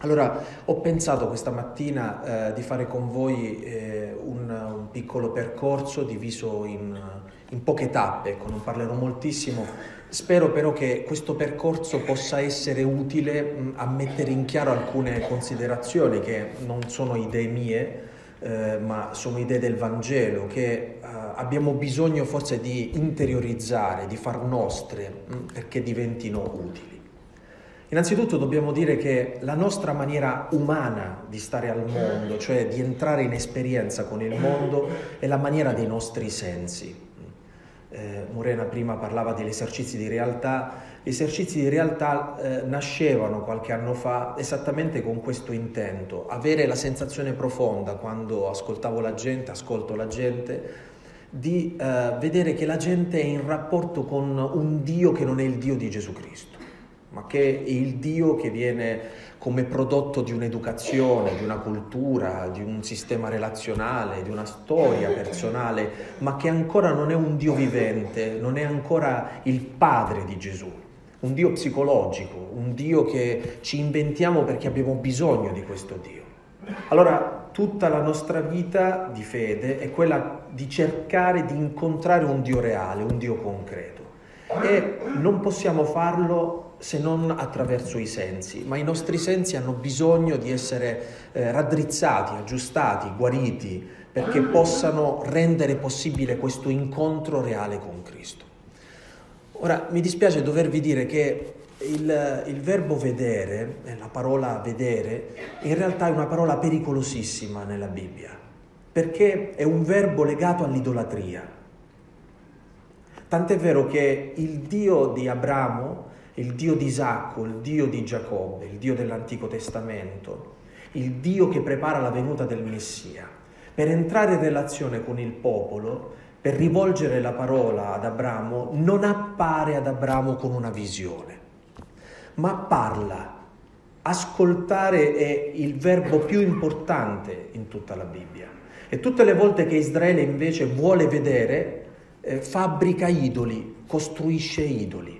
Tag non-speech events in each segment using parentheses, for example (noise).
Allora, ho pensato questa mattina eh, di fare con voi eh, un, un, piccolo percorso diviso in, in, poche tappe, ecco, non parlerò moltissimo. Spero però che questo percorso possa essere utile mh, a mettere in chiaro alcune considerazioni che non sono idee mie, eh, ma sono idee del Vangelo che eh, abbiamo bisogno forse di interiorizzare, di far nostre mh, perché diventino utili. Innanzitutto dobbiamo dire che la nostra maniera umana di stare al mondo, cioè di entrare in esperienza con il mondo, è la maniera dei nostri sensi. Eh, Morena prima parlava degli esercizi di realtà, gli esercizi di realtà eh, nascevano qualche anno fa esattamente con questo intento, avere la sensazione profonda quando ascoltavo la gente, ascolto la gente, di eh, vedere che la gente è in rapporto con un Dio che non è il Dio di Gesù Cristo ma che è il Dio che viene come prodotto di un'educazione, di una cultura, di un sistema relazionale, di una storia personale, ma che ancora non è un Dio vivente, non è ancora il Padre di Gesù, un Dio psicologico, un Dio che ci inventiamo perché abbiamo bisogno di questo Dio. Allora, tutta la nostra vita di fede è quella di cercare di incontrare un Dio reale, un Dio concreto. E non possiamo farlo se non attraverso i sensi, ma i nostri sensi hanno bisogno di essere eh, raddrizzati, aggiustati, guariti, perché possano rendere possibile questo incontro reale con Cristo. Ora, mi dispiace dovervi dire che il, il verbo vedere, eh, la parola vedere, in realtà è una parola pericolosissima nella Bibbia, perché è un verbo legato all'idolatria. Tant'è vero che il Dio di Abramo il Dio di Isacco, il Dio di Giacobbe, il Dio dell'Antico Testamento, il Dio che prepara la venuta del Messia. Per entrare in relazione con il popolo, per rivolgere la parola ad Abramo, non appare ad Abramo con una visione, ma parla. Ascoltare è il verbo più importante in tutta la Bibbia. E tutte le volte che Israele invece vuole vedere, eh, fabbrica idoli, costruisce idoli.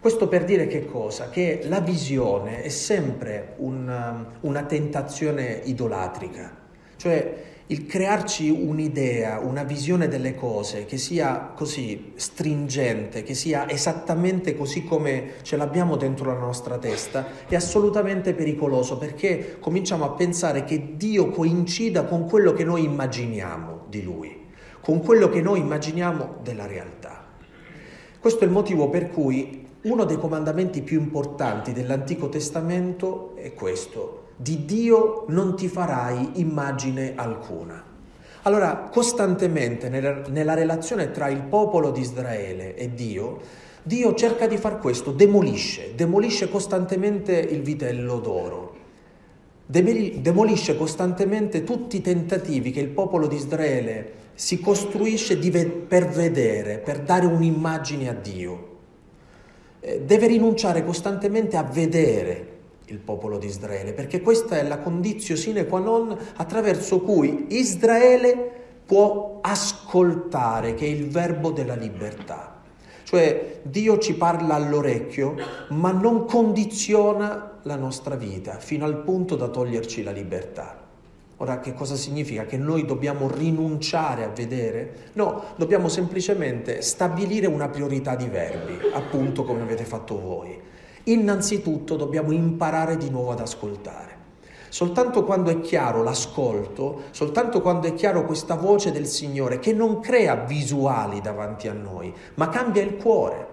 Questo per dire che cosa? Che la visione è sempre un, una tentazione idolatrica, cioè il crearci un'idea, una visione delle cose che sia così stringente, che sia esattamente così come ce l'abbiamo dentro la nostra testa, è assolutamente pericoloso perché cominciamo a pensare che Dio coincida con quello che noi immaginiamo di Lui, con quello che noi immaginiamo della realtà. Questo è il motivo per cui uno dei comandamenti più importanti dell'Antico Testamento è questo, di Dio non ti farai immagine alcuna. Allora, costantemente nella, relazione tra il popolo di Israele e Dio, Dio cerca di far questo, demolisce, demolisce costantemente il vitello d'oro, demolisce costantemente tutti i tentativi che il popolo di Israele si costruisce per vedere, per dare un'immagine a Dio. Eh, deve rinunciare costantemente a vedere il popolo di Israele, perché questa è la condizione sine qua non attraverso cui Israele può ascoltare, che è il verbo della libertà. Cioè Dio ci parla all'orecchio, ma non condiziona la nostra vita fino al punto da toglierci la libertà. Ora che cosa significa? Che noi dobbiamo rinunciare a vedere? No, dobbiamo semplicemente stabilire una priorità di verbi, appunto come avete fatto voi. Innanzitutto dobbiamo imparare di nuovo ad ascoltare. Soltanto quando è chiaro l'ascolto, soltanto quando è chiaro questa voce del Signore che non crea visuali davanti a noi, ma cambia il cuore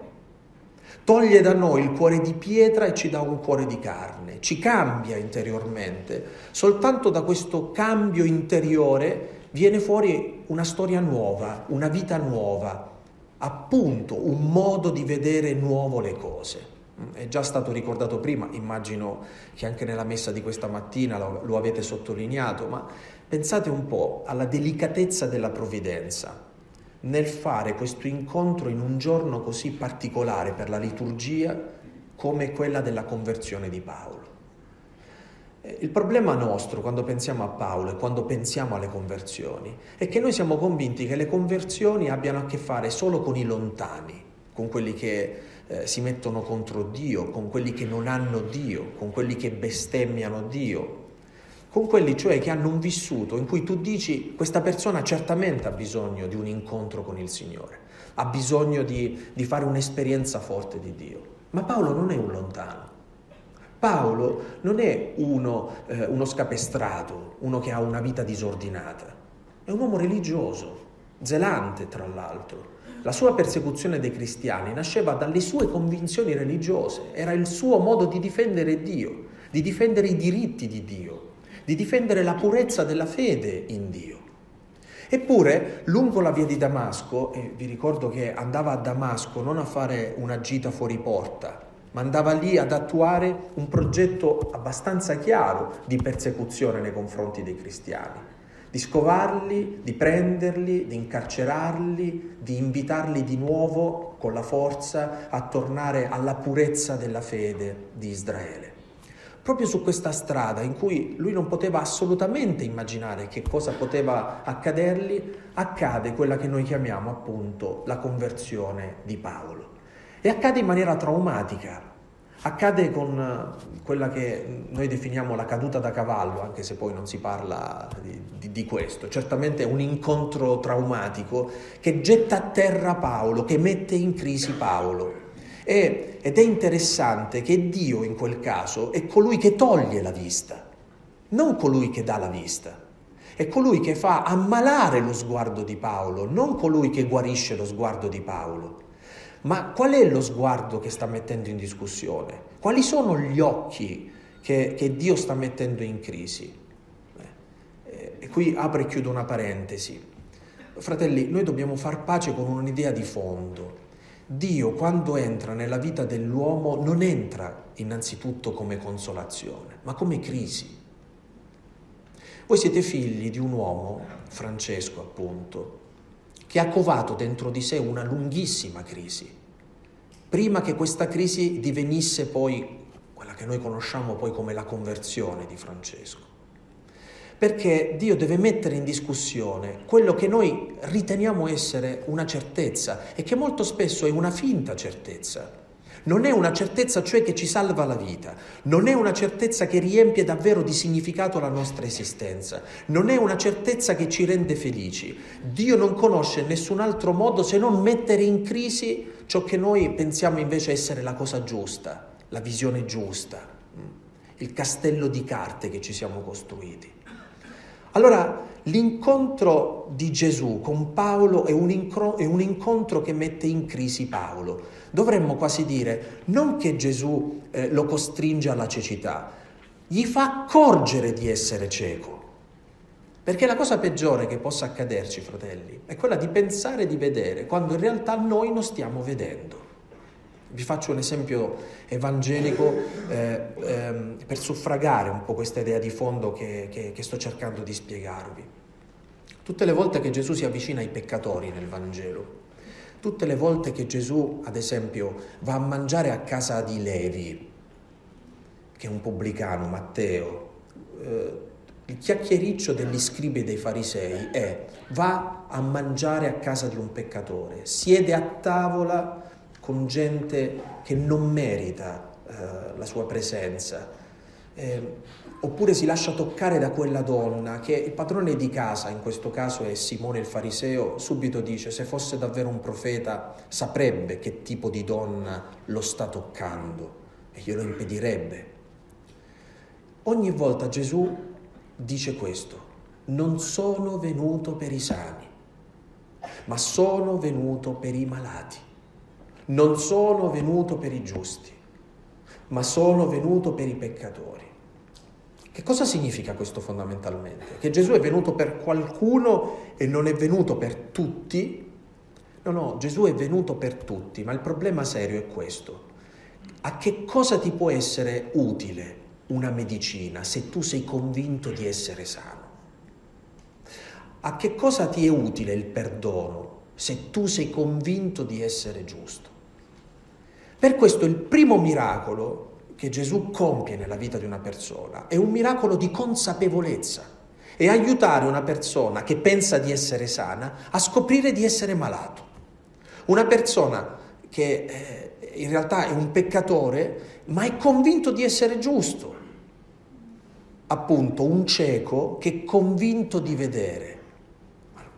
Toglie da noi il cuore di pietra e ci dà un cuore di carne, ci cambia interiormente. Soltanto da questo cambio interiore viene fuori una storia nuova, una vita nuova, appunto un modo di vedere nuovo le cose. È già stato ricordato prima, immagino che anche nella messa di questa mattina lo, lo avete sottolineato, ma pensate un po' alla delicatezza della provvidenza nel fare questo incontro in un giorno così particolare per la liturgia come quella della conversione di Paolo. Eh, il problema nostro quando pensiamo a Paolo e quando pensiamo alle conversioni è che noi siamo convinti che le conversioni abbiano a che fare solo con i lontani, con quelli che eh, si mettono contro Dio, con quelli che non hanno Dio, con quelli che bestemmiano Dio, con quelli cioè che hanno un vissuto in cui tu dici questa persona certamente ha bisogno di un incontro con il Signore, ha bisogno di, di fare un'esperienza forte di Dio. Ma Paolo non è un lontano. Paolo non è uno, eh, uno scapestrato, uno che ha una vita disordinata, è un uomo religioso, zelante tra l'altro. La sua persecuzione dei cristiani nasceva dalle sue convinzioni religiose, era il suo modo di difendere Dio, di difendere i diritti di Dio, di difendere la purezza della fede in Dio. Eppure, lungo la via di Damasco, e vi ricordo che andava a Damasco non a fare una gita fuori porta, ma andava lì ad attuare un progetto abbastanza chiaro di persecuzione nei confronti dei cristiani, di scovarli, di prenderli, di incarcerarli, di invitarli di nuovo con la forza a tornare alla purezza della fede di Israele. Proprio su questa strada in cui lui non poteva assolutamente immaginare che cosa poteva accadergli, accade quella che noi chiamiamo appunto la conversione di Paolo. E accade in maniera traumatica, accade con eh, quella che noi definiamo la caduta da cavallo, anche se poi non si parla di, di, di, questo. Certamente un incontro traumatico che getta a terra Paolo, che mette in crisi Paolo. E, ed è interessante che Dio in quel caso è colui che toglie la vista, non colui che dà la vista. È colui che fa ammalare lo sguardo di Paolo, non colui che guarisce lo sguardo di Paolo. Ma qual è lo sguardo che sta mettendo in discussione? Quali sono gli occhi che, che Dio sta mettendo in crisi? Eh, e qui apro e chiudo una parentesi. Fratelli, noi dobbiamo far pace con un'idea di fondo. Dio quando entra nella vita dell'uomo non entra innanzitutto come consolazione, ma come crisi. Voi siete figli di un uomo, Francesco appunto, che ha covato dentro di sé una lunghissima crisi, prima che questa crisi divenisse poi quella che noi conosciamo poi come la conversione di Francesco. Perché Dio deve mettere in discussione quello che noi riteniamo essere una certezza e che molto spesso è una finta certezza non è una certezza cioè che ci salva la vita, non è una certezza che riempie davvero di significato la nostra esistenza, non è una certezza che ci rende felici. Dio non conosce nessun altro modo se non mettere in crisi ciò che noi pensiamo invece essere la cosa giusta, la visione giusta, mm, il castello di carte che ci siamo costruiti. Allora, l'incontro di Gesù con Paolo è un, incro- è un, incontro che mette in crisi Paolo. Dovremmo quasi dire non che Gesù eh, lo costringe alla cecità, gli fa accorgere di essere cieco. Perché la cosa peggiore che possa accaderci, fratelli, è quella di pensare di vedere quando in realtà noi non stiamo vedendo. Vi faccio un esempio evangelico eh, ehm, per suffragare un po' questa idea di fondo che, che, che sto cercando di spiegarvi. Tutte le volte che Gesù si avvicina ai peccatori nel Vangelo, tutte le volte che Gesù, ad esempio, va a mangiare a casa di Levi, che è un pubblicano, Matteo, eh, il chiacchiericcio degli scribi e dei farisei è va a mangiare a casa di un peccatore, siede a tavola con gente che non merita eh, la sua presenza, eh, oppure si lascia toccare da quella donna che il padrone di casa, in questo caso è Simone il fariseo, subito dice se fosse davvero un profeta saprebbe che tipo di donna lo sta toccando e glielo impedirebbe. Ogni volta Gesù dice questo, non sono venuto per i sani, ma sono venuto per i malati. Non sono venuto per i giusti, ma sono venuto per i peccatori. Che cosa significa questo fondamentalmente? Che Gesù è venuto per qualcuno e non è venuto per tutti? No, no, Gesù è venuto per tutti, ma il problema serio è questo. A che cosa ti può essere utile una medicina se tu sei convinto di essere sano? A che cosa ti è utile il perdono se tu sei convinto di essere giusto? Per questo il primo miracolo che Gesù compie nella vita di una persona è un miracolo di consapevolezza e aiutare una persona che pensa di essere sana a scoprire di essere malato. Una persona che eh, in realtà è un peccatore, ma è convinto di essere giusto. Appunto, un cieco che è convinto di vedere.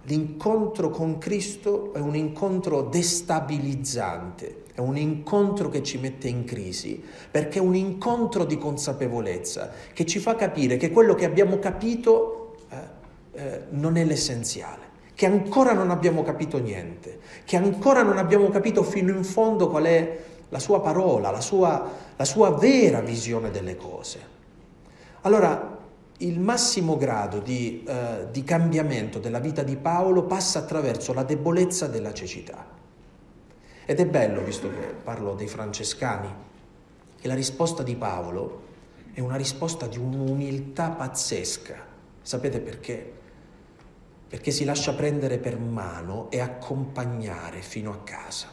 L'incontro con Cristo è un incontro destabilizzante, è un incontro che ci mette in crisi, perché è un incontro di consapevolezza che ci fa capire che quello che abbiamo capito eh, eh, non è l'essenziale, che ancora non abbiamo capito niente, che ancora non abbiamo capito fino in fondo qual è la sua parola, la sua, la sua vera visione delle cose. Allora, il massimo grado di, eh, di, cambiamento della vita di Paolo passa attraverso la debolezza della cecità. Ed è bello, visto che parlo dei francescani, che la risposta di Paolo è una risposta di un'umiltà pazzesca. Sapete perché? Perché si lascia prendere per mano e accompagnare fino a casa.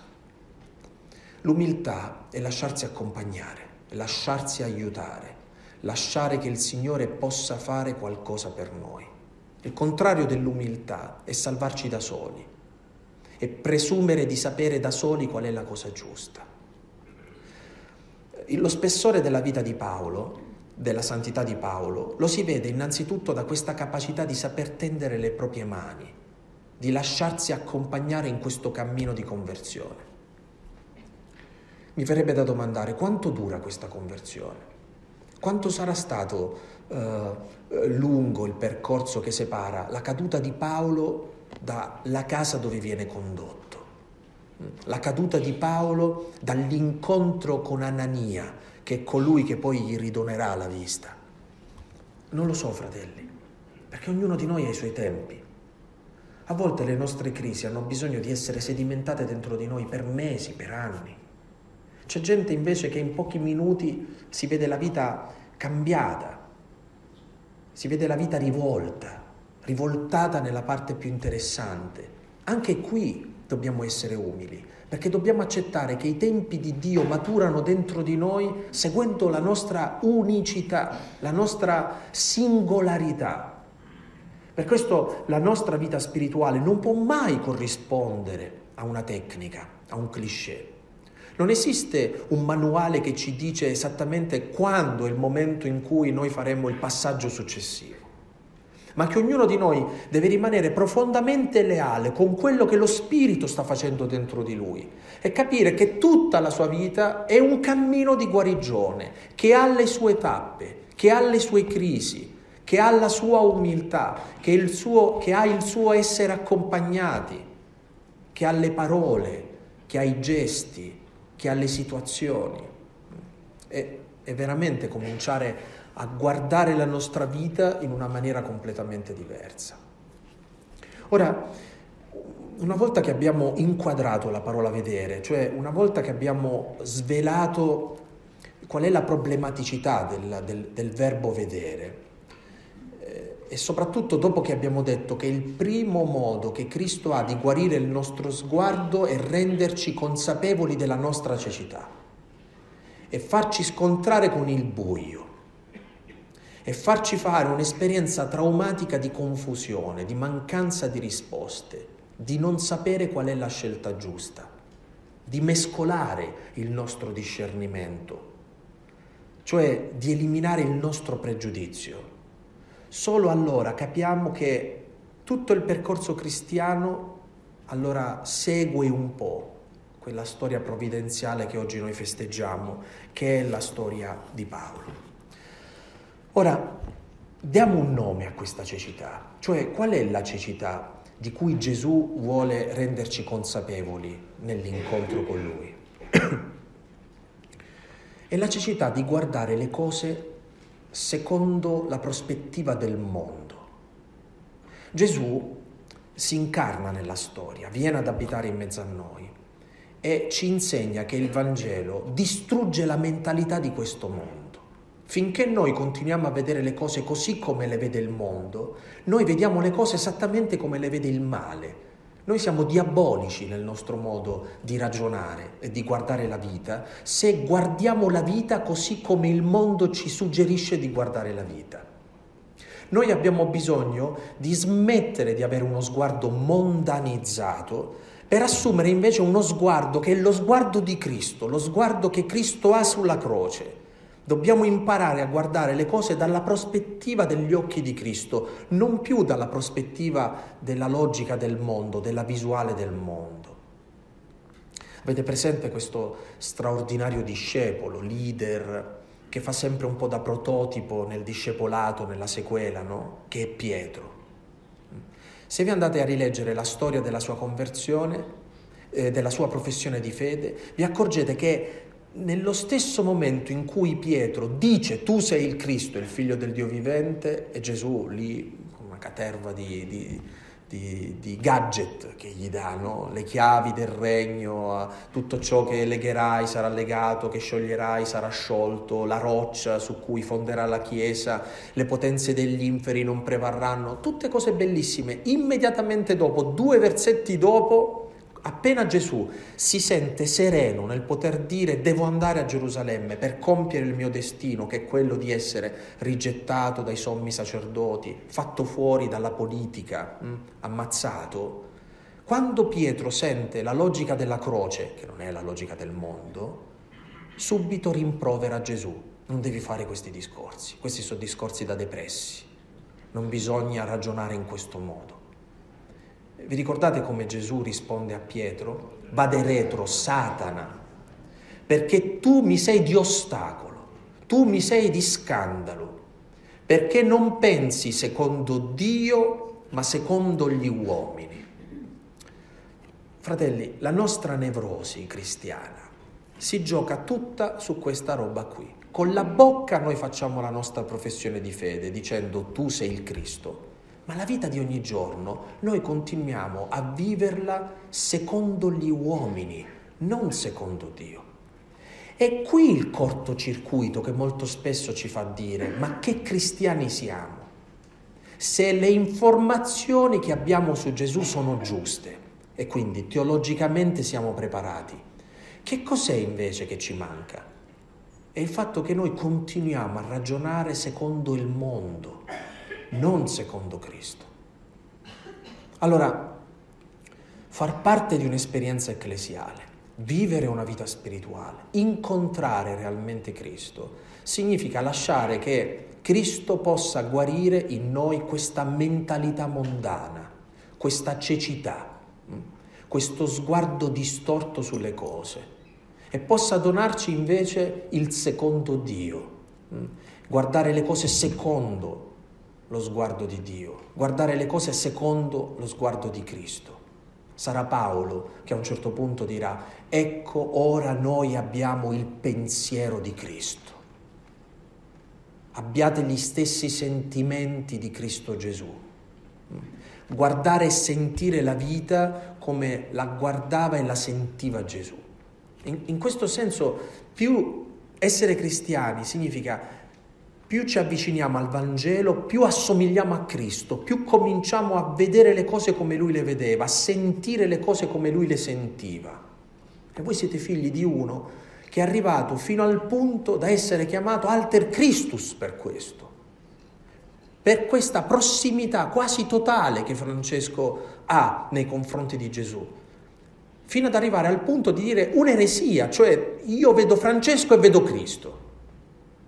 L'umiltà è lasciarsi accompagnare, lasciarsi aiutare lasciare che il Signore possa fare qualcosa per noi. Il contrario dell'umiltà è salvarci da soli e presumere di sapere da soli qual è la cosa giusta. Lo spessore della vita di Paolo, della santità di Paolo, lo si vede innanzitutto da questa capacità di saper tendere le proprie mani, di lasciarsi accompagnare in questo cammino di conversione. Mi verrebbe da domandare quanto dura questa conversione? Quanto sarà stato eh, lungo il percorso che separa la caduta di Paolo dalla casa dove viene condotto? La caduta di Paolo dall'incontro con Anania, che è colui che poi gli ridonerà la vista. Non lo so, fratelli, perché ognuno di noi ha i suoi tempi. A volte le nostre crisi hanno bisogno di essere sedimentate dentro di noi per mesi, per anni. C'è gente invece che in pochi minuti si vede la vita cambiata, si vede la vita rivolta, rivoltata nella parte più interessante. Anche qui dobbiamo essere umili, perché dobbiamo accettare che i tempi di Dio maturano dentro di noi seguendo la nostra unicità, la nostra singolarità. Per questo la nostra vita spirituale non può mai corrispondere a una tecnica, a un cliché. Non esiste un manuale che ci dice esattamente quando è il momento in cui noi faremo il passaggio successivo, ma che ognuno di noi deve rimanere profondamente leale con quello che lo Spirito sta facendo dentro di lui e capire che tutta la sua vita è un cammino di guarigione, che ha le sue tappe, che ha le sue crisi, che ha la sua umiltà, che, suo, che ha il suo essere accompagnati, che ha le parole, che ha i gesti, che alle situazioni. È, è veramente cominciare a guardare la nostra vita in una maniera completamente diversa. Ora, una volta che abbiamo inquadrato la parola vedere, cioè una volta che abbiamo svelato qual è la problematicità del, del, del verbo vedere, e soprattutto dopo che abbiamo detto che il primo modo che Cristo ha di guarire il nostro sguardo è renderci consapevoli della nostra cecità e farci scontrare con il buio e farci fare un'esperienza traumatica di confusione, di mancanza di risposte, di non sapere qual è la scelta giusta, di mescolare il nostro discernimento, cioè di eliminare il nostro pregiudizio Solo allora capiamo che tutto il percorso cristiano allora segue un po' quella storia provvidenziale che oggi noi festeggiamo, che è la storia di Paolo. Ora, diamo un nome a questa cecità, cioè qual è la cecità di cui Gesù vuole renderci consapevoli nell'incontro con Lui? (clears throat) è la cecità di guardare le cose secondo la prospettiva del mondo. Gesù si incarna nella storia, viene ad abitare in mezzo a noi e ci insegna che il Vangelo distrugge la mentalità di questo mondo. Finché noi continuiamo a vedere le cose così come le vede il mondo, noi vediamo le cose esattamente come le vede il male, noi siamo diabolici nel nostro modo di ragionare e di guardare la vita se guardiamo la vita così come il mondo ci suggerisce di guardare la vita. Noi abbiamo bisogno di smettere di avere uno sguardo mondanizzato per assumere invece uno sguardo che è lo sguardo di Cristo, lo sguardo che Cristo ha sulla croce. Dobbiamo imparare a guardare le cose dalla prospettiva degli occhi di Cristo, non più dalla prospettiva della logica del mondo, della visuale del mondo. Avete presente questo straordinario discepolo, leader, che fa sempre un po' da prototipo nel discepolato, nella sequela, no? Che è Pietro. Se vi andate a rileggere la storia della sua conversione, eh, della sua professione di fede, vi accorgete che nello stesso momento in cui Pietro dice tu sei il Cristo, il figlio del Dio vivente, e Gesù lì, con una caterva di, di, di, di gadget che gli danno, le chiavi del regno, tutto ciò che legherai sarà legato, che scioglierai sarà sciolto, la roccia su cui fonderà la Chiesa, le potenze degli inferi non prevarranno, tutte cose bellissime. Immediatamente dopo, due versetti dopo, appena Gesù si sente sereno nel poter dire devo andare a Gerusalemme per compiere il mio destino, che è quello di essere rigettato dai sommi sacerdoti, fatto fuori dalla politica, mh, mm, ammazzato, quando Pietro sente la logica della croce, che non è la logica del mondo, subito rimprovera Gesù. Non devi fare questi discorsi, questi sono discorsi da depressi, non bisogna ragionare in questo modo. Vi ricordate come Gesù risponde a Pietro? Vade retro, Satana, perché tu mi sei di ostacolo, tu mi sei di scandalo, perché non pensi secondo Dio, ma secondo gli uomini. Fratelli, la nostra nevrosi cristiana si gioca tutta su questa roba qui. Con la bocca noi facciamo la nostra professione di fede dicendo tu sei il Cristo, ma la vita di ogni giorno noi continuiamo a viverla secondo gli uomini, non secondo Dio. È qui il cortocircuito che molto spesso ci fa dire, ma che cristiani siamo? Se le informazioni che abbiamo su Gesù sono giuste e quindi teologicamente siamo preparati, che cos'è invece che ci manca? È il fatto che noi continuiamo a ragionare secondo il mondo non secondo Cristo. Allora, far parte di un'esperienza ecclesiale, vivere una vita spirituale, incontrare realmente Cristo, significa lasciare che Cristo possa guarire in noi questa mentalità mondana, questa cecità, mm, questo sguardo distorto sulle cose e possa donarci invece il secondo Dio, mm, guardare le cose secondo lo sguardo di Dio, guardare le cose secondo lo sguardo di Cristo. Sarà Paolo che a un certo punto dirà, ecco ora noi abbiamo il pensiero di Cristo. Abbiate gli stessi sentimenti di Cristo Gesù. Guardare e sentire la vita come la guardava e la sentiva Gesù. In, in questo senso, più essere cristiani significa più ci avviciniamo al Vangelo, più assomigliamo a Cristo, più cominciamo a vedere le cose come Lui le vedeva, a sentire le cose come Lui le sentiva. E voi siete figli di uno che è arrivato fino al punto da essere chiamato Alter Christus per questo, per questa prossimità quasi totale che Francesco ha nei confronti di Gesù, fino ad arrivare al punto di dire un'eresia, cioè io vedo Francesco e vedo Cristo.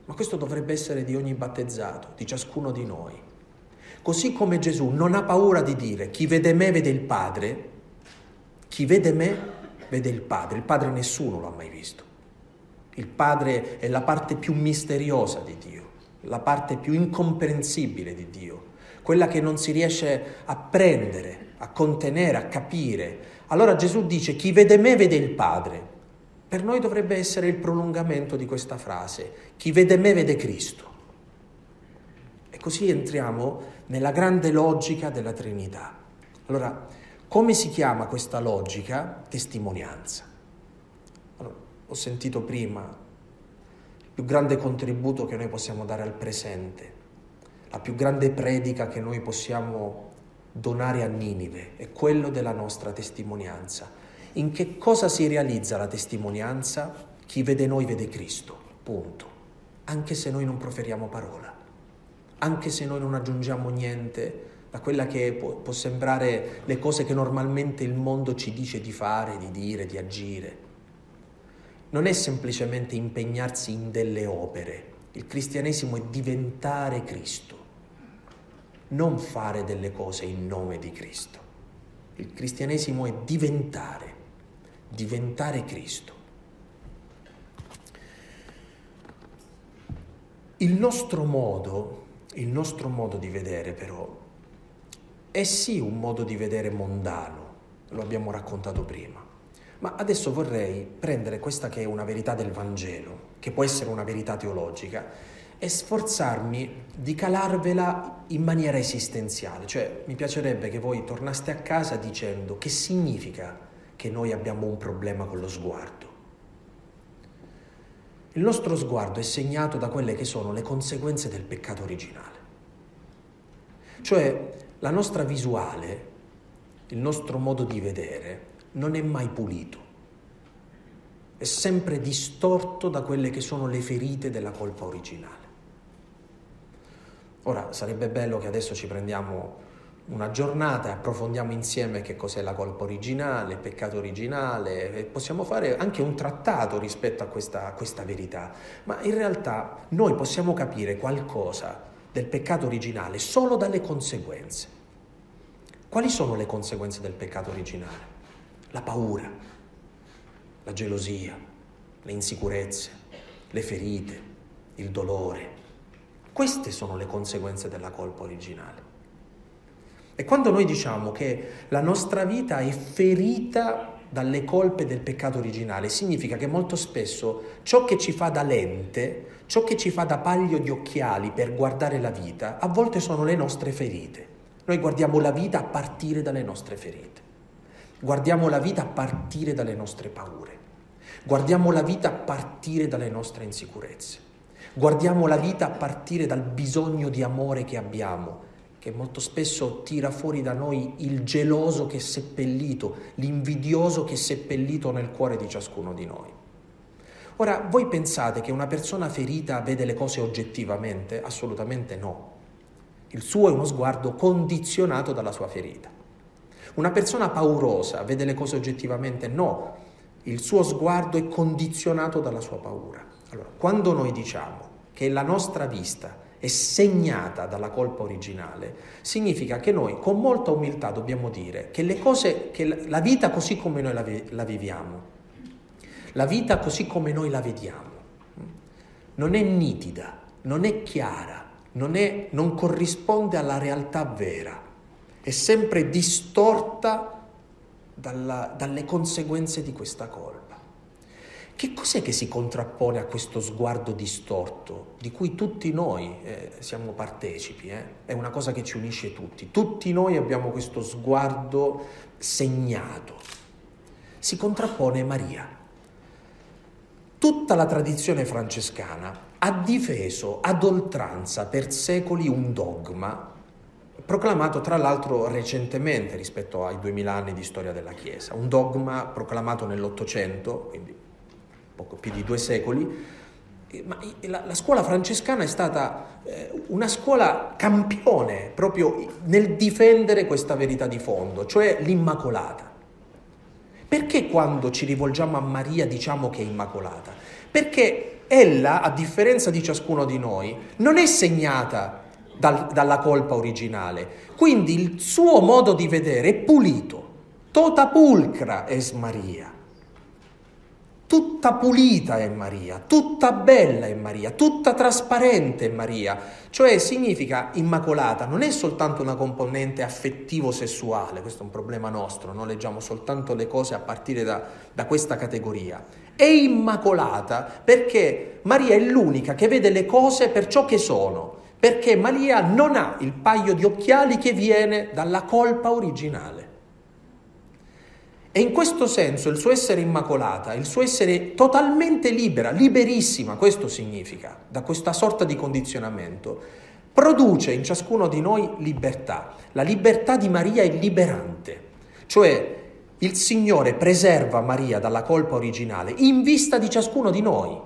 Ma questo dovrebbe essere di ogni battezzato, di ciascuno di noi. Così come Gesù non ha paura di dire chi vede me vede il Padre, chi vede me vede il Padre. Il Padre nessuno l'ha mai visto. Il Padre è la parte più misteriosa di Dio, la parte più incomprensibile di Dio, quella che non si riesce a prendere, a contenere, a capire. Allora Gesù dice chi vede me vede il Padre. Per noi dovrebbe essere il prolungamento di questa frase, chi vede me vede Cristo. E così entriamo nella grande logica della Trinità. Allora, come si chiama questa logica? Testimonianza. Allora, ho sentito prima il più grande contributo che noi possiamo dare al presente, la più grande predica che noi possiamo donare a Ninive è quello della nostra testimonianza in che cosa si realizza la testimonianza? Chi vede noi vede Cristo, punto. Anche se noi non proferiamo parola, anche se noi non aggiungiamo niente da quella che può, può sembrare le cose che normalmente il mondo ci dice di fare, di dire, di agire. Non è semplicemente impegnarsi in delle opere, il cristianesimo è diventare Cristo, non fare delle cose in nome di Cristo. Il cristianesimo è diventare, diventare Cristo. Il nostro modo, il nostro modo di vedere però, è sì un modo di vedere mondano, lo abbiamo raccontato prima, ma adesso vorrei prendere questa che è una verità del Vangelo, che può essere una verità teologica, e sforzarmi di calarvela in maniera esistenziale, cioè mi piacerebbe che voi tornaste a casa dicendo che significa che noi abbiamo un problema con lo sguardo. Il nostro sguardo è segnato da quelle che sono le conseguenze del peccato originale. Cioè la nostra visuale, il nostro modo di vedere non è mai pulito, è sempre distorto da quelle che sono le ferite della colpa originale. Ora sarebbe bello che adesso ci prendiamo una giornata e approfondiamo insieme che cos'è la colpa originale, il peccato originale, e possiamo fare anche un trattato rispetto a questa, a questa verità, ma in realtà noi possiamo capire qualcosa del peccato originale solo dalle conseguenze. Quali sono le conseguenze del peccato originale? La paura, la gelosia, le insicurezze, le ferite, il dolore. Queste sono le conseguenze della colpa originale. E quando noi diciamo che la nostra vita è ferita dalle colpe del peccato originale, significa che molto spesso ciò che ci fa da lente, ciò che ci fa da paglio di occhiali per guardare la vita, a volte sono le nostre ferite. Noi guardiamo la vita a partire dalle nostre ferite. Guardiamo la vita a partire dalle nostre paure. Guardiamo la vita a partire dalle nostre insicurezze. Guardiamo la vita a partire dal bisogno di amore che abbiamo che molto spesso tira fuori da noi il geloso che è seppellito, l'invidioso che è seppellito nel cuore di ciascuno di noi. Ora, voi pensate che una persona ferita vede le cose oggettivamente? Assolutamente no. Il suo è uno sguardo condizionato dalla sua ferita. Una persona paurosa vede le cose oggettivamente? No. Il suo sguardo è condizionato dalla sua paura. Allora, quando noi diciamo che la nostra vista è segnata dalla colpa originale, significa che noi con molta umiltà dobbiamo dire che le cose, che la vita così come noi la, la viviamo, la vita così come noi la vediamo, non è nitida, non è chiara, non, è, non corrisponde alla realtà vera, è sempre distorta dalla, dalle conseguenze di questa colpa. Che cos'è che si contrappone a questo sguardo distorto di cui tutti noi eh, siamo partecipi? Eh? È una cosa che ci unisce tutti. Tutti noi abbiamo questo sguardo segnato. Si contrappone Maria. Tutta la tradizione francescana ha difeso ad oltranza per secoli un dogma proclamato tra l'altro recentemente rispetto ai duemila anni di storia della Chiesa, un dogma proclamato nell'Ottocento, quindi poco più di due secoli, ma la, la scuola francescana è stata eh, una scuola campione proprio nel difendere questa verità di fondo, cioè l'Immacolata. Perché quando ci rivolgiamo a Maria diciamo che è Immacolata? Perché ella, a differenza di ciascuno di noi, non è segnata dal, dalla colpa originale, quindi il suo modo di vedere è pulito, tota pulcra es Maria. Tutta pulita è Maria, tutta bella è Maria, tutta trasparente è Maria. Cioè significa immacolata, non è soltanto una componente affettivo-sessuale, questo è un problema nostro, non leggiamo soltanto le cose a partire da, da questa categoria. È immacolata perché Maria è l'unica che vede le cose per ciò che sono, perché Maria non ha il paio di occhiali che viene dalla colpa originale. E in questo senso il suo essere immacolata, il suo essere totalmente libera, liberissima, questo significa, da questa sorta di condizionamento, produce in ciascuno di noi libertà. La libertà di Maria è liberante, cioè il Signore preserva Maria dalla colpa originale in vista di ciascuno di noi.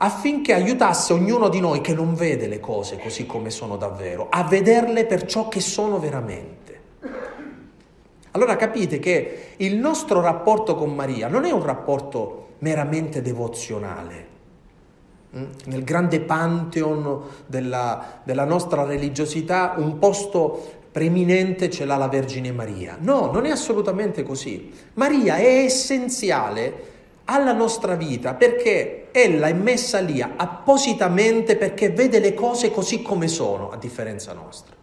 affinché aiutasse ognuno di noi che non vede le cose così come sono davvero, a vederle per ciò che sono veramente. Allora capite che il nostro rapporto con Maria non è un rapporto meramente devozionale. Mm? Nel grande pantheon della, della nostra religiosità un posto preeminente ce l'ha la Vergine Maria. No, non è assolutamente così. Maria è essenziale alla nostra vita perché ella è messa lì appositamente perché vede le cose così come sono, a differenza nostra.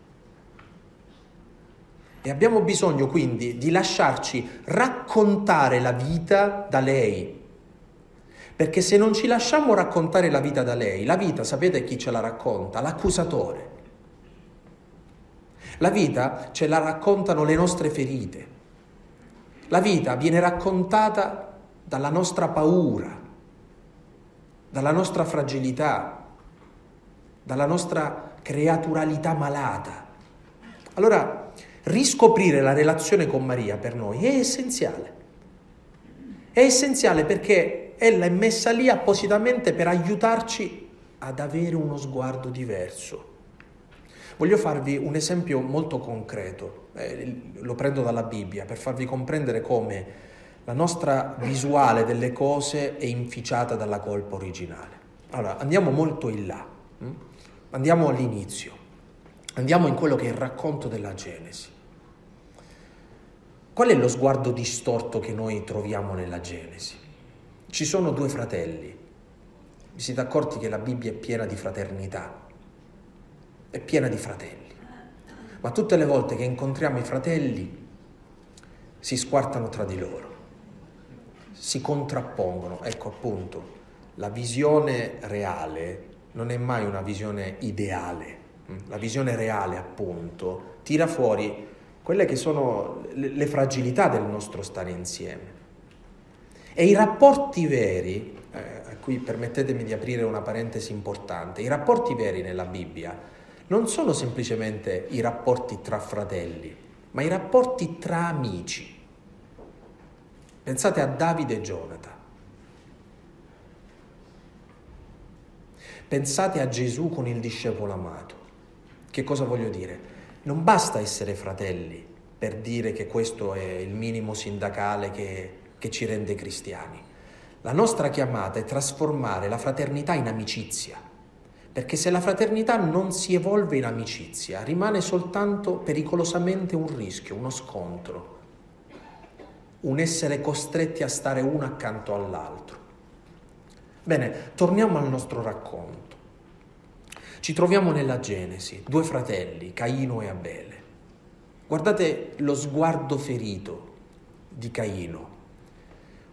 E abbiamo bisogno quindi di lasciarci raccontare la vita da lei. Perché se non ci lasciamo raccontare la vita da lei, la vita sapete chi ce la racconta? L'accusatore. La vita ce la raccontano le nostre ferite. La vita viene raccontata dalla nostra paura, dalla nostra fragilità, dalla nostra creaturalità malata. Allora, riscoprire la relazione con Maria per noi è essenziale. È essenziale perché ella è messa lì appositamente per aiutarci ad avere uno sguardo diverso. Voglio farvi un esempio molto concreto, eh, lo prendo dalla Bibbia per farvi comprendere come la nostra visuale delle cose è inficiata dalla colpa originale. Allora, andiamo molto in là, hm? andiamo all'inizio, andiamo in quello che è il racconto della Genesi. Qual è lo sguardo distorto che noi troviamo nella Genesi? Ci sono due fratelli. Vi siete accorti che la Bibbia è piena di fraternità? È piena di fratelli. Ma tutte le volte che incontriamo i fratelli si squartano tra di loro si contrappongono. Ecco appunto, la visione reale non è mai una visione ideale. La visione reale, appunto, tira fuori quelle che sono le fragilità del nostro stare insieme. E i rapporti veri, eh, a cui permettetemi di aprire una parentesi importante, i rapporti veri nella Bibbia non sono semplicemente i rapporti tra fratelli, ma i rapporti tra amici. Pensate a Davide e Jonathan. Pensate a Gesù con il discepolo amato. Che cosa voglio dire? Non basta essere fratelli per dire che questo è il minimo sindacale che, che ci rende cristiani. La nostra chiamata è trasformare la fraternità in amicizia, perché se la fraternità non si evolve in amicizia, rimane soltanto pericolosamente un rischio, uno scontro un essere costretti a stare uno accanto all'altro. Bene, torniamo al nostro racconto. Ci troviamo nella Genesi, due fratelli, Caino e Abele. Guardate lo sguardo ferito di Caino.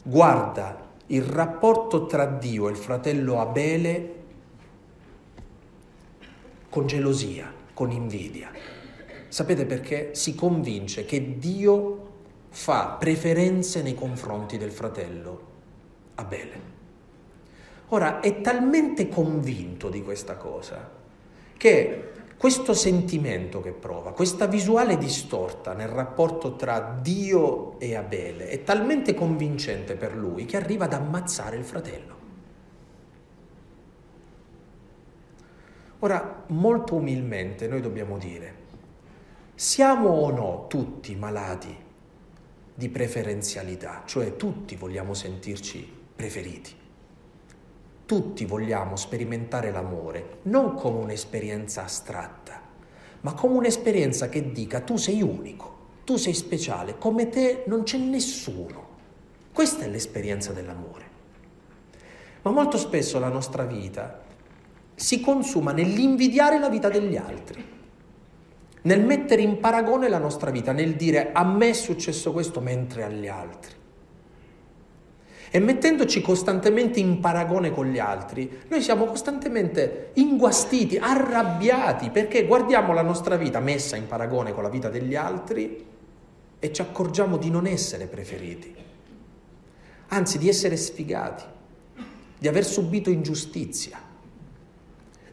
Guarda il rapporto tra Dio e il fratello Abele con gelosia, con invidia. Sapete perché? Si convince che Dio fa preferenze nei confronti del fratello Abele. Ora è talmente convinto di questa cosa che questo sentimento che prova, questa visuale distorta nel rapporto tra Dio e Abele è talmente convincente per lui che arriva ad ammazzare il fratello. Ora, molto umilmente noi dobbiamo dire, siamo o no tutti malati di preferenzialità, cioè tutti vogliamo sentirci preferiti. Tutti vogliamo sperimentare l'amore non come un'esperienza astratta, ma come un'esperienza che dica tu sei unico, tu sei speciale, come te non c'è nessuno. Questa è l'esperienza dell'amore. Ma molto spesso la nostra vita si consuma nell'invidiare la vita degli altri nel mettere in paragone la nostra vita, nel dire a me è successo questo mentre agli altri. E mettendoci costantemente in paragone con gli altri, noi siamo costantemente inguastiti, arrabbiati, perché guardiamo la nostra vita messa in paragone con la vita degli altri e ci accorgiamo di non essere preferiti, anzi di essere sfigati, di aver subito ingiustizia,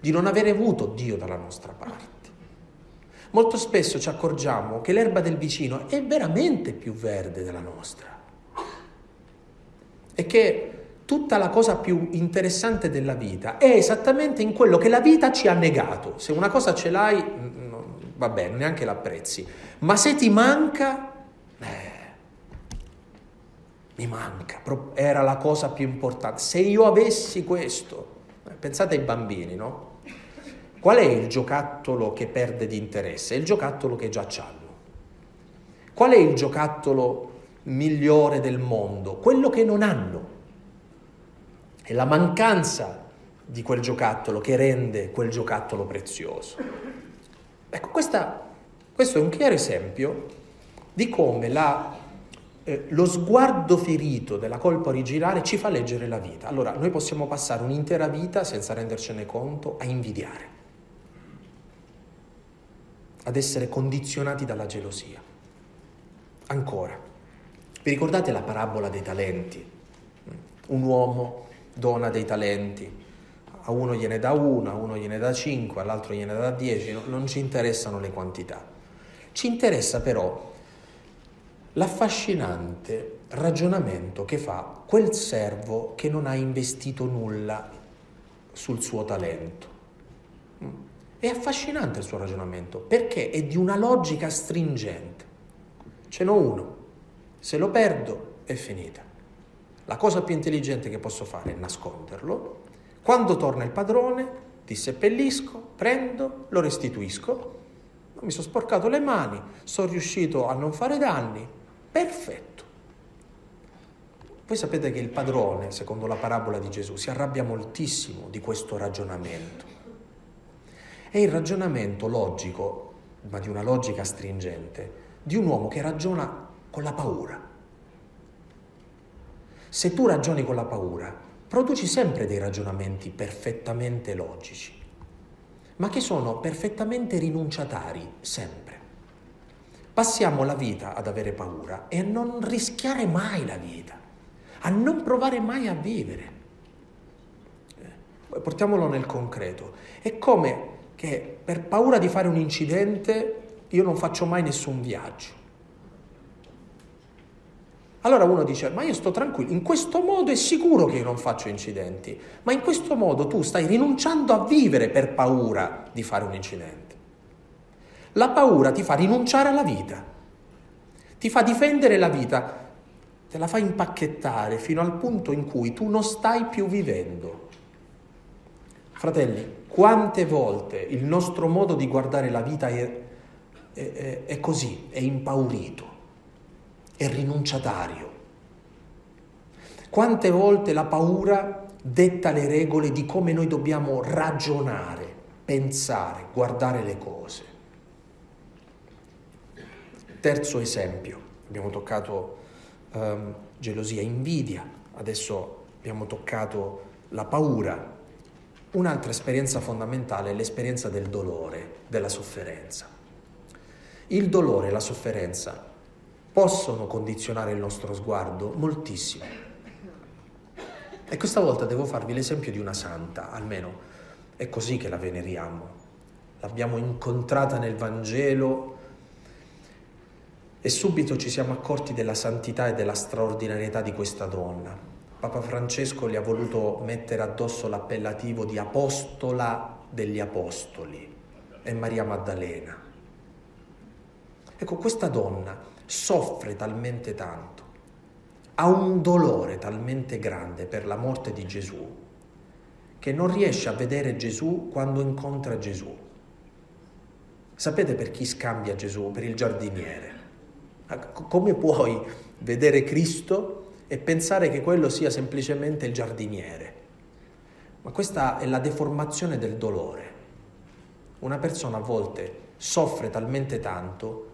di non avere avuto Dio dalla nostra parte. Molto spesso ci accorgiamo che l'erba del vicino è veramente più verde della nostra e che tutta la cosa più interessante della vita è esattamente in quello che la vita ci ha negato. Se una cosa ce l'hai, no, va bene, neanche l'apprezzi. Ma se ti manca, eh, mi manca, era la cosa più importante. Se io avessi questo, eh, pensate ai bambini, no? Qual è il giocattolo che perde di interesse? È il giocattolo che già hanno. Qual è il giocattolo migliore del mondo? Quello che non hanno. È la mancanza di quel giocattolo che rende quel giocattolo prezioso. Ecco, questa, questo è un chiaro esempio di come la, eh, lo sguardo ferito della colpa originale ci fa leggere la vita. Allora, noi possiamo passare un'intera vita senza rendercene conto a invidiare ad essere condizionati dalla gelosia. Ancora, vi ricordate la parabola dei talenti? Un uomo dona dei talenti, a uno gliene dà uno, a uno gliene dà cinque, all'altro gliene dà dieci, non ci interessano le quantità. Ci interessa però l'affascinante ragionamento che fa quel servo che non ha investito nulla sul suo talento. È affascinante il suo ragionamento perché è di una logica stringente. Ce n'ho uno, se lo perdo è finita. La cosa più intelligente che posso fare è nasconderlo. Quando torna il padrone, ti seppellisco, prendo, lo restituisco. Mi sono sporcato le mani, sono riuscito a non fare danni. Perfetto. Voi sapete che il padrone, secondo la parabola di Gesù, si arrabbia moltissimo di questo ragionamento è il ragionamento logico, ma di una logica stringente, di un uomo che ragiona con la paura. Se tu ragioni con la paura, produci sempre dei ragionamenti perfettamente logici, ma che sono perfettamente rinunciatari, sempre. Passiamo la vita ad avere paura e a non rischiare mai la vita, a non provare mai a vivere. Eh, portiamolo nel concreto. È come che per paura di fare un incidente io non faccio mai nessun viaggio. Allora uno dice, ma io sto tranquillo, in questo modo è sicuro che io non faccio incidenti, ma in questo modo tu stai rinunciando a vivere per paura di fare un incidente. La paura ti fa rinunciare alla vita, ti fa difendere la vita, te la fa impacchettare fino al punto in cui tu non stai più vivendo. Fratelli, quante volte il nostro modo di guardare la vita è, è, è così, è impaurito, è rinunciatario. Quante volte la paura detta le regole di come noi dobbiamo ragionare, pensare, guardare le cose. Terzo esempio, abbiamo toccato um, gelosia, invidia, adesso abbiamo toccato la paura, Un'altra esperienza fondamentale è l'esperienza del dolore, della sofferenza. Il dolore e la sofferenza possono condizionare il nostro sguardo moltissimo. E questa volta devo farvi l'esempio di una santa, almeno è così che la veneriamo. L'abbiamo incontrata nel Vangelo e subito ci siamo accorti della santità e della straordinarietà di questa donna. Papa Francesco gli ha voluto mettere addosso l'appellativo di apostola degli apostoli, è Maria Maddalena. Ecco, questa donna soffre talmente tanto, ha un dolore talmente grande per la morte di Gesù, che non riesce a vedere Gesù quando incontra Gesù. Sapete per chi scambia Gesù? Per il giardiniere. Come puoi vedere Cristo e pensare che quello sia semplicemente il giardiniere. Ma questa è la deformazione del dolore. Una persona a volte soffre talmente tanto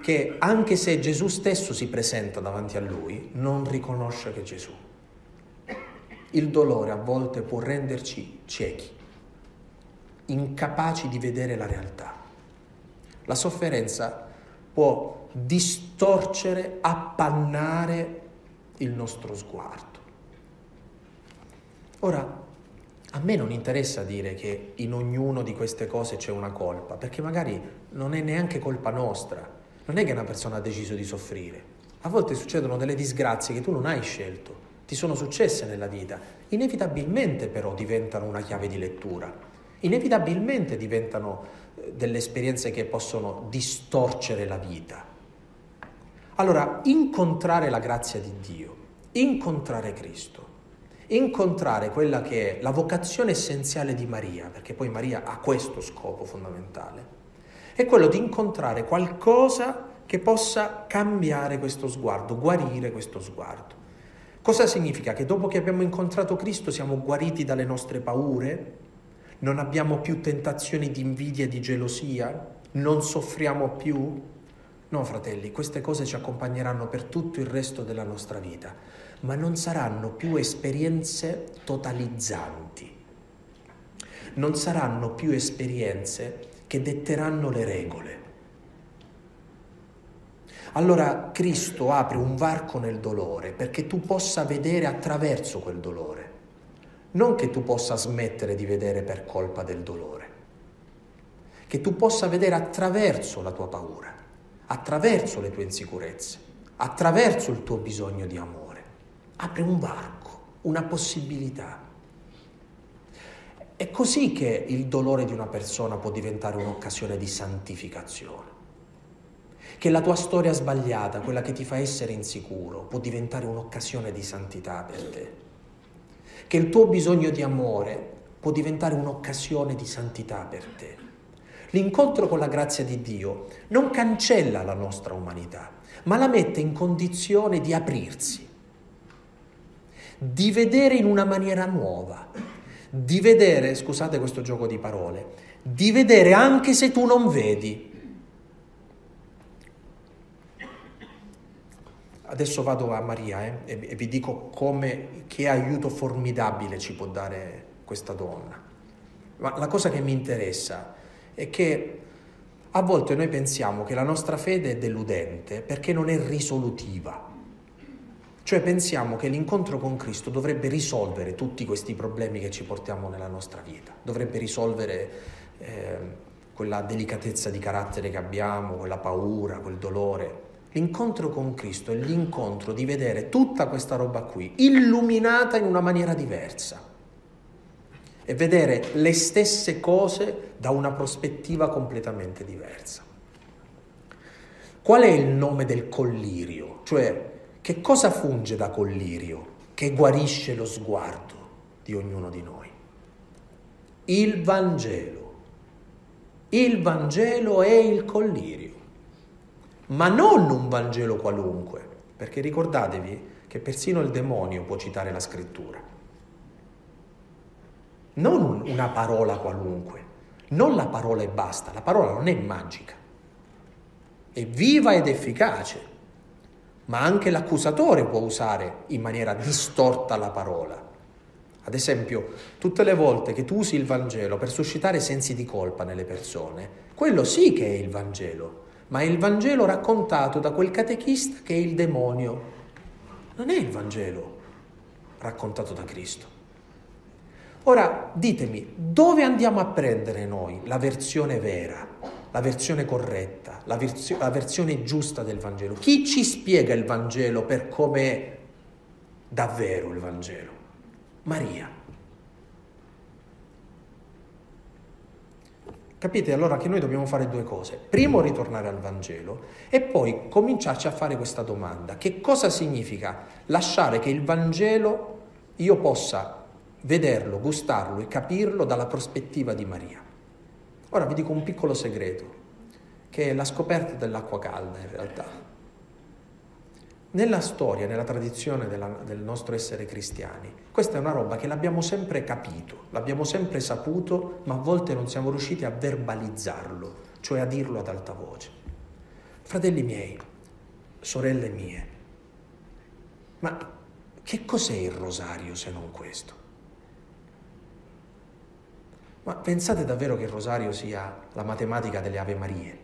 che anche se Gesù stesso si presenta davanti a lui, non riconosce che Gesù. Il dolore a volte può renderci ciechi, incapaci di vedere la realtà. La sofferenza può distorcere, appannare il nostro sguardo. Ora, a me non interessa dire che in ognuna di queste cose c'è una colpa, perché magari non è neanche colpa nostra, non è che una persona ha deciso di soffrire. A volte succedono delle disgrazie che tu non hai scelto, ti sono successe nella vita, inevitabilmente però diventano una chiave di lettura, inevitabilmente diventano eh, delle esperienze che possono distorcere la vita. Allora, incontrare la grazia di Dio, incontrare Cristo, incontrare quella che è la vocazione essenziale di Maria, perché poi Maria ha questo scopo fondamentale, è quello di incontrare qualcosa che possa cambiare questo sguardo, guarire questo sguardo. Cosa significa? Che dopo che abbiamo incontrato Cristo siamo guariti dalle nostre paure? Non abbiamo più tentazioni di invidia e di gelosia? Non soffriamo più? No, fratelli, queste cose ci accompagneranno per tutto il resto della nostra vita, ma non saranno più esperienze totalizzanti. Non saranno più esperienze che detteranno le regole. Allora Cristo apre un varco nel dolore perché tu possa vedere attraverso quel dolore, non che tu possa smettere di vedere per colpa del dolore, che tu possa vedere attraverso la tua paura, attraverso le tue insicurezze, attraverso il tuo bisogno di amore. Apre un varco, una possibilità. È così che il dolore di una persona può diventare un'occasione di santificazione che la tua storia sbagliata, quella che ti fa essere insicuro, può diventare un'occasione di santità per te. Che il tuo bisogno di amore può diventare un'occasione di santità per te. L'incontro con la grazia di Dio non cancella la nostra umanità, ma la mette in condizione di aprirsi, di vedere in una maniera nuova, di vedere, scusate questo gioco di parole, di vedere anche se tu non vedi. Adesso vado a Maria eh, e, vi dico come, che aiuto formidabile ci può dare questa donna. Ma la cosa che mi interessa è che a volte noi pensiamo che la nostra fede è deludente perché non è risolutiva. Cioè pensiamo che l'incontro con Cristo dovrebbe risolvere tutti questi problemi che ci portiamo nella nostra vita, dovrebbe risolvere eh, quella delicatezza di carattere che abbiamo, quella paura, quel dolore. L'incontro con Cristo è l'incontro di vedere tutta questa roba qui illuminata in una maniera diversa e vedere le stesse cose da una prospettiva completamente diversa. Qual è il nome del collirio? Cioè, che cosa funge da collirio che guarisce lo sguardo di ognuno di noi? Il Vangelo. Il Vangelo è il collirio ma non un Vangelo qualunque, perché ricordatevi che persino il demonio può citare la scrittura. Non una parola qualunque, non la parola e basta, la parola non è magica, è viva ed efficace, ma anche l'accusatore può usare in maniera distorta la parola. Ad esempio, tutte le volte che tu usi il Vangelo per suscitare sensi di colpa nelle persone, quello sì che è il Vangelo, ma è il Vangelo raccontato da quel catechista che è il demonio. Non è il Vangelo raccontato da Cristo. Ora ditemi, dove andiamo a prendere noi la versione vera, la versione corretta, la, versio- la versione giusta del Vangelo? Chi ci spiega il Vangelo per come è davvero il Vangelo? Maria. Capite allora che noi dobbiamo fare due cose. Primo ritornare al Vangelo e poi cominciarci a fare questa domanda. Che cosa significa lasciare che il Vangelo io possa vederlo, gustarlo e capirlo dalla prospettiva di Maria? Ora vi dico un piccolo segreto, che è la scoperta dell'acqua calda in realtà. Nella storia, nella tradizione della, del nostro essere cristiani, questa è una roba che l'abbiamo sempre capito, l'abbiamo sempre saputo, ma a volte non siamo riusciti a verbalizzarlo, cioè a dirlo ad alta voce. Fratelli miei, sorelle mie, ma che cos'è il rosario se non questo? Ma pensate davvero che il rosario sia la matematica delle Ave Marie?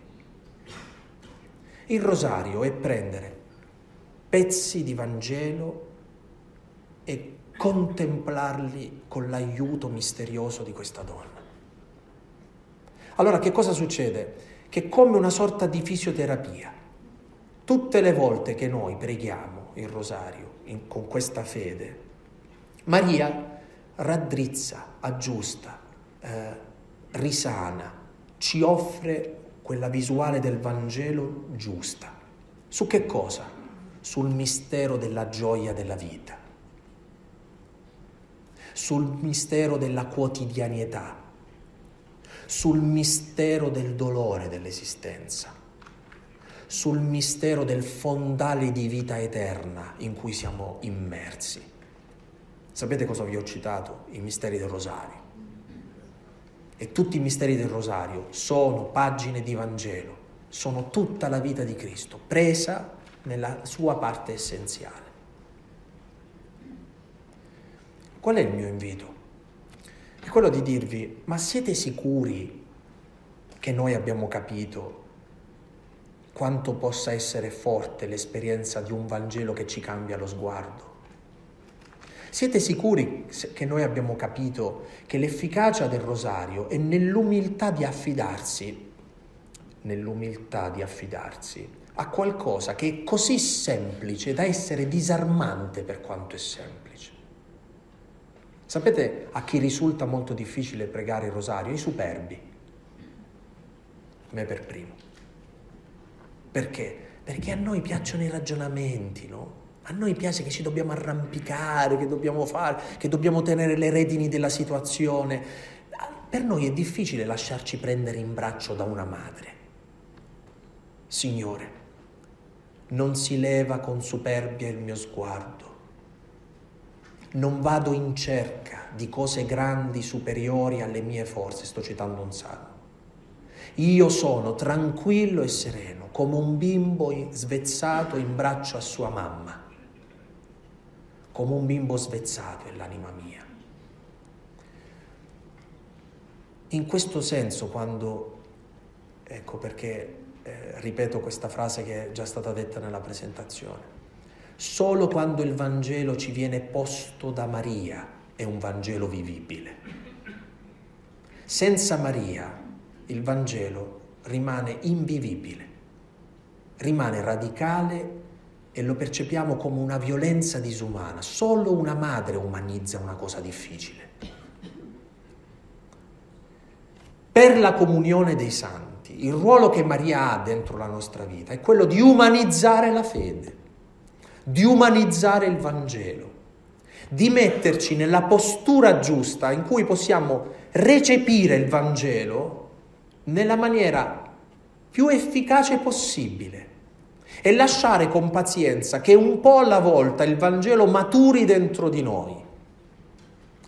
Il rosario è prendere pezzi di Vangelo e contemplarli con l'aiuto misterioso di questa donna. Allora che cosa succede? Che come una sorta di fisioterapia, tutte le volte che noi preghiamo il rosario, in, con questa fede, Maria raddrizza, aggiusta, eh, risana, ci offre quella visuale del Vangelo giusta. Su che cosa? Sul mistero della gioia della vita, sul mistero della quotidianità, sul mistero del dolore dell'esistenza, sul mistero del fondale di vita eterna in cui siamo immersi. Sapete cosa vi ho citato? I misteri del rosario. E tutti i misteri del rosario sono pagine di Vangelo, sono tutta la vita di Cristo, presa nella sua parte essenziale. Qual è il mio invito? È quello di dirvi, ma siete sicuri che noi abbiamo capito quanto possa essere forte l'esperienza di un Vangelo che ci cambia lo sguardo? Siete sicuri che noi abbiamo capito che l'efficacia del rosario è nell'umiltà di affidarsi, nell'umiltà di affidarsi a qualcosa che è così semplice da essere disarmante per quanto è semplice? Sapete a chi risulta molto difficile pregare il rosario? I superbi. Me per primo. Perché? Perché a noi piacciono i ragionamenti, no? A noi piace che ci dobbiamo arrampicare, che dobbiamo fare, che dobbiamo tenere le redini della situazione. Per noi è difficile lasciarci prendere in braccio da una madre. Signore, non si leva con superbia il mio sguardo. Non vado in cerca di cose grandi superiori alle mie forze, sto citando un salmo. Io sono tranquillo e sereno, come un bimbo svezzato in braccio a sua mamma come un bimbo svezzato è l'anima mia. In questo senso, quando, ecco perché eh, ripeto questa frase che è già stata detta nella presentazione, solo quando il Vangelo ci viene posto da Maria è un Vangelo vivibile. Senza Maria il Vangelo rimane invivibile, rimane radicale e lo percepiamo come una violenza disumana. Solo una madre umanizza una cosa difficile. Per la comunione dei santi, il ruolo che Maria ha dentro la nostra vita è quello di umanizzare la fede, di umanizzare il Vangelo, di metterci nella postura giusta in cui possiamo recepire il Vangelo nella maniera più efficace possibile e lasciare con pazienza che un po' alla volta il Vangelo maturi dentro di noi.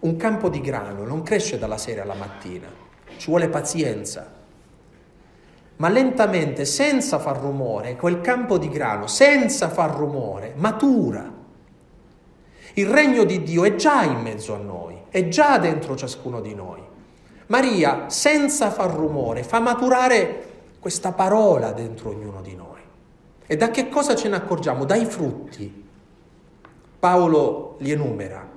Un campo di grano non cresce dalla sera alla mattina, ci vuole pazienza. Ma lentamente, senza far rumore, quel campo di grano, senza far rumore, matura. Il regno di Dio è già in mezzo a noi, è già dentro ciascuno di noi. Maria, senza far rumore, fa maturare questa parola dentro ognuno di noi. E da che cosa ce ne accorgiamo? Dai frutti. Paolo li enumera.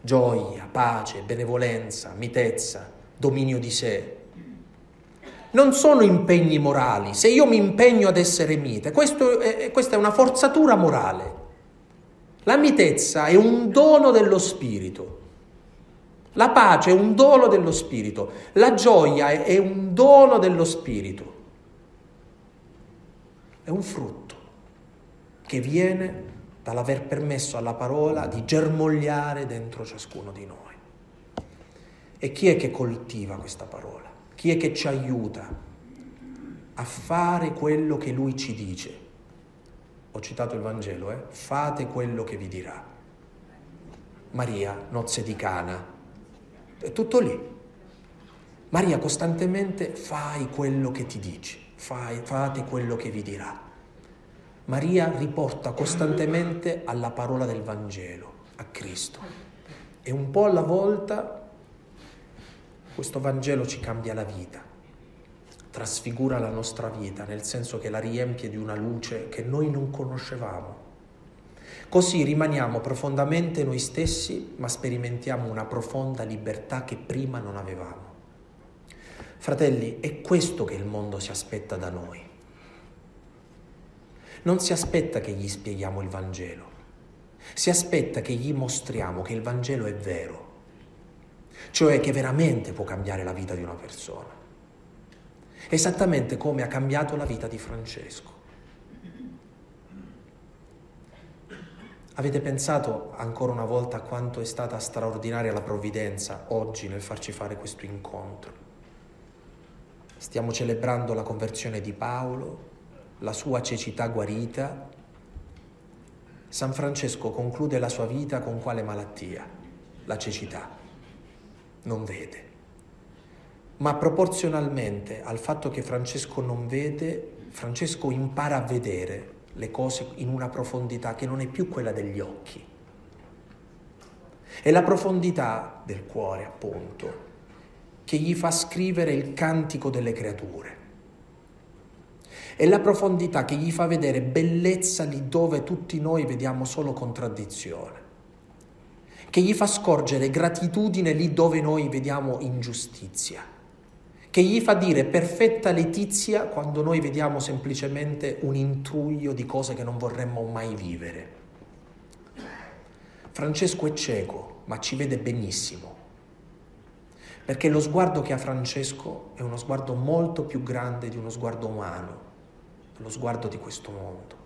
Gioia, pace, benevolenza, mitezza, dominio di sé. Non sono impegni morali. Se io mi impegno ad essere mite, è, questa è una forzatura morale. La mitezza è un dono dello spirito. La pace è un dono dello spirito. La gioia è un dono dello spirito è un frutto che viene dall'aver permesso alla parola di germogliare dentro ciascuno di noi. E chi è che coltiva questa parola? Chi è che ci aiuta a fare quello che lui ci dice? Ho citato il Vangelo, eh? Fate quello che vi dirà. Maria, nozze di Cana. È tutto lì. Maria costantemente fai quello che ti dice fai, fate quello che vi dirà. Maria riporta costantemente alla parola del Vangelo, a Cristo. E un po' alla volta questo Vangelo ci cambia la vita, trasfigura la nostra vita, nel senso che la riempie di una luce che noi non conoscevamo. Così rimaniamo profondamente noi stessi, ma sperimentiamo una profonda libertà che prima non avevamo. Fratelli, è questo che il mondo si aspetta da noi. Non si aspetta che gli spieghiamo il Vangelo, Si aspetta che gli mostriamo che il Vangelo è vero, cioè che veramente può cambiare la vita di una persona. Esattamente come ha cambiato la vita di Francesco. Avete pensato ancora una volta quanto è stata straordinaria la provvidenza oggi nel farci fare questo incontro? Stiamo celebrando la conversione di Paolo, la sua cecità guarita. San Francesco conclude la sua vita con quale malattia? La cecità. Non vede. Ma proporzionalmente al fatto che Francesco non vede, Francesco impara a vedere le cose in una profondità che non è più quella degli occhi. È la profondità del cuore, appunto, che gli fa scrivere il cantico delle creature. È la profondità che gli fa vedere bellezza lì dove tutti noi vediamo solo contraddizione, che gli fa scorgere gratitudine lì dove noi vediamo ingiustizia che gli fa dire perfetta letizia quando noi vediamo semplicemente un intruglio di cose che non vorremmo mai vivere. Francesco è cieco, ma ci vede benissimo, perché lo sguardo che ha Francesco è uno sguardo molto più grande di uno sguardo umano, lo sguardo di questo mondo.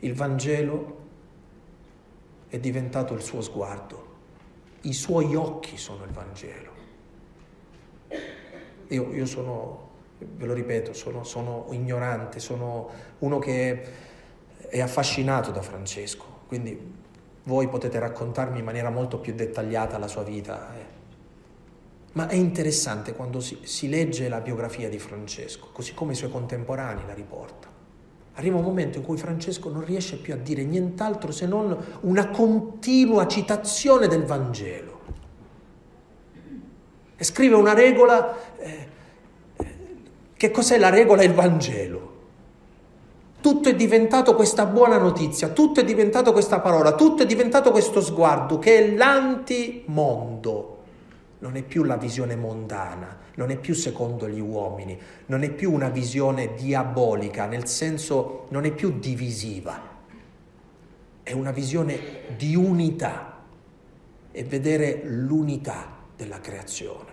Il Vangelo è diventato il suo sguardo, i suoi occhi sono il Vangelo. Io, io sono, ve lo ripeto, sono, sono, ignorante, sono uno che è affascinato da Francesco, quindi voi potete raccontarmi in maniera molto più dettagliata la sua vita. Eh. Ma è interessante quando si, si legge la biografia di Francesco, così come i suoi contemporanei la riportano. Arriva un momento in cui Francesco non riesce più a dire nient'altro se non una continua citazione del Vangelo e scrive una regola. Eh, che cos'è la regola e il Vangelo? Tutto è diventato questa buona notizia, tutto è diventato questa parola, tutto è diventato questo sguardo che è l'antimondo. Non è più la visione mondana, non è più secondo gli uomini, non è più una visione diabolica, nel senso non è più divisiva, è una visione di unità e vedere l'unità della creazione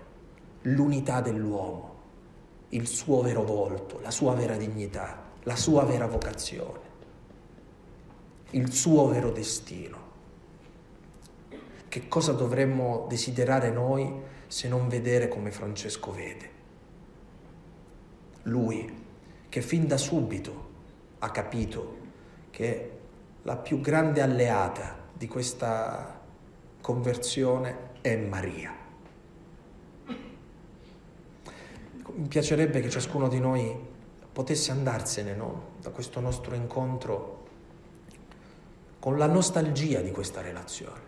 l'unità dell'uomo, il suo vero volto, la sua vera dignità, la sua vera vocazione, il suo vero destino. Che cosa dovremmo desiderare noi se non vedere come Francesco vede? Lui, che fin da subito ha capito che la più grande alleata di questa conversione è Maria. mi piacerebbe che ciascuno di noi potesse andarsene no? da questo nostro incontro con la nostalgia di questa relazione,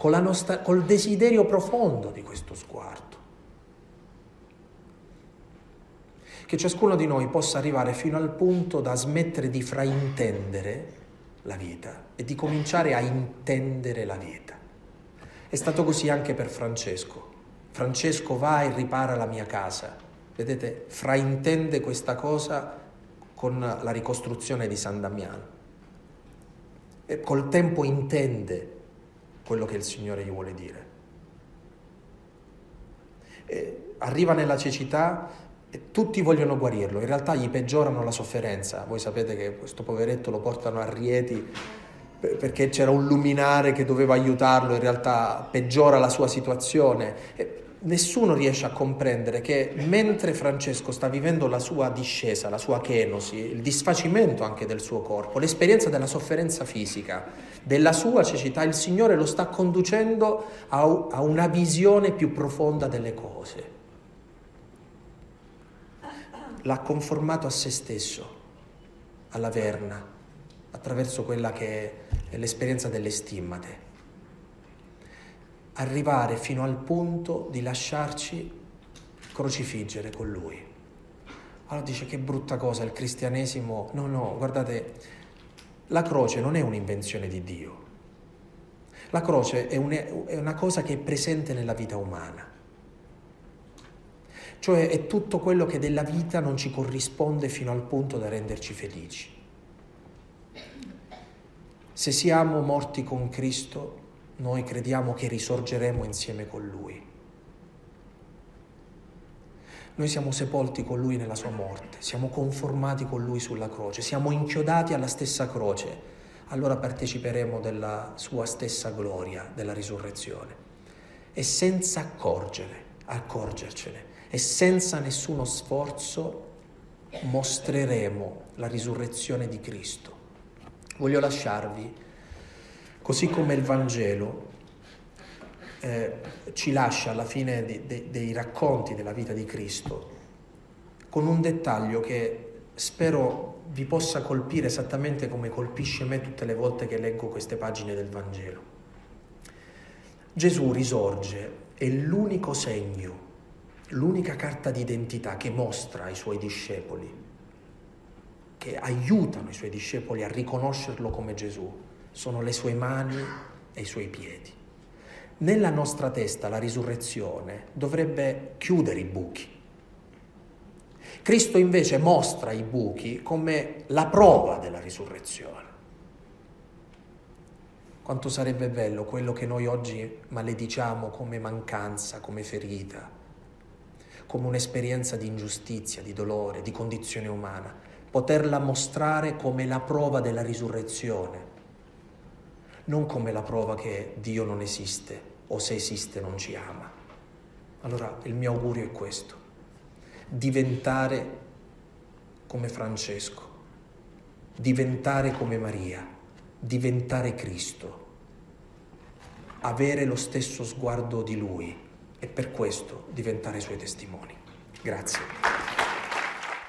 nostal- col desiderio profondo di questo sguardo. Che ciascuno di noi possa arrivare fino al punto da smettere di fraintendere la vita e di cominciare a intendere la vita. È stato così anche per Francesco. Francesco va e ripara la mia casa. Vedete, fraintende questa cosa con la ricostruzione di San Damiano. E col tempo intende quello che il Signore gli vuole dire. E arriva nella cecità e tutti vogliono guarirlo, in realtà gli peggiorano la sofferenza. Voi sapete che questo poveretto lo portano a Rieti perché c'era un luminare che doveva aiutarlo, in realtà peggiora la sua situazione. E nessuno riesce a comprendere che mentre Francesco sta vivendo la sua discesa, la sua chenosi, il disfacimento anche del suo corpo, l'esperienza della sofferenza fisica, della sua cecità, il Signore lo sta conducendo a, una visione più profonda delle cose. L'ha conformato a se stesso, alla verna, attraverso quella che è l'esperienza delle stimmate arrivare fino al punto di lasciarci crocifiggere con lui. Allora dice che brutta cosa il cristianesimo. No, no, guardate, la croce non è un'invenzione di Dio. La croce è, una cosa che è presente nella vita umana. Cioè è tutto quello che della vita non ci corrisponde fino al punto da renderci felici. Se siamo morti con Cristo, noi crediamo che risorgeremo insieme con Lui. Noi siamo sepolti con Lui nella sua morte, siamo conformati con Lui sulla croce, siamo inchiodati alla stessa croce, allora parteciperemo della sua stessa gloria, della risurrezione. E senza accorgere, accorgercene, e senza nessuno sforzo mostreremo la risurrezione di Cristo. Voglio lasciarvi, così come il Vangelo eh, ci lascia alla fine di, de, dei racconti della vita di Cristo, con un dettaglio che spero vi possa colpire esattamente come colpisce me tutte le volte che leggo queste pagine del Vangelo. Gesù risorge, è l'unico segno, l'unica carta d'identità che mostra ai suoi discepoli, che aiutano i suoi discepoli a riconoscerlo come Gesù, sono le sue mani e i suoi piedi. Nella nostra testa la risurrezione dovrebbe chiudere i buchi, Cristo invece mostra i buchi come la prova della risurrezione. Quanto sarebbe bello quello che noi oggi malediciamo come mancanza, come ferita, come un'esperienza di ingiustizia, di dolore, di condizione umana, poterla mostrare come la prova della risurrezione, non come la prova che Dio non esiste o se esiste non ci ama. Allora il mio augurio è questo diventare come Francesco, diventare come Maria, diventare Cristo, avere lo stesso sguardo di Lui e per questo diventare Suoi testimoni. Grazie.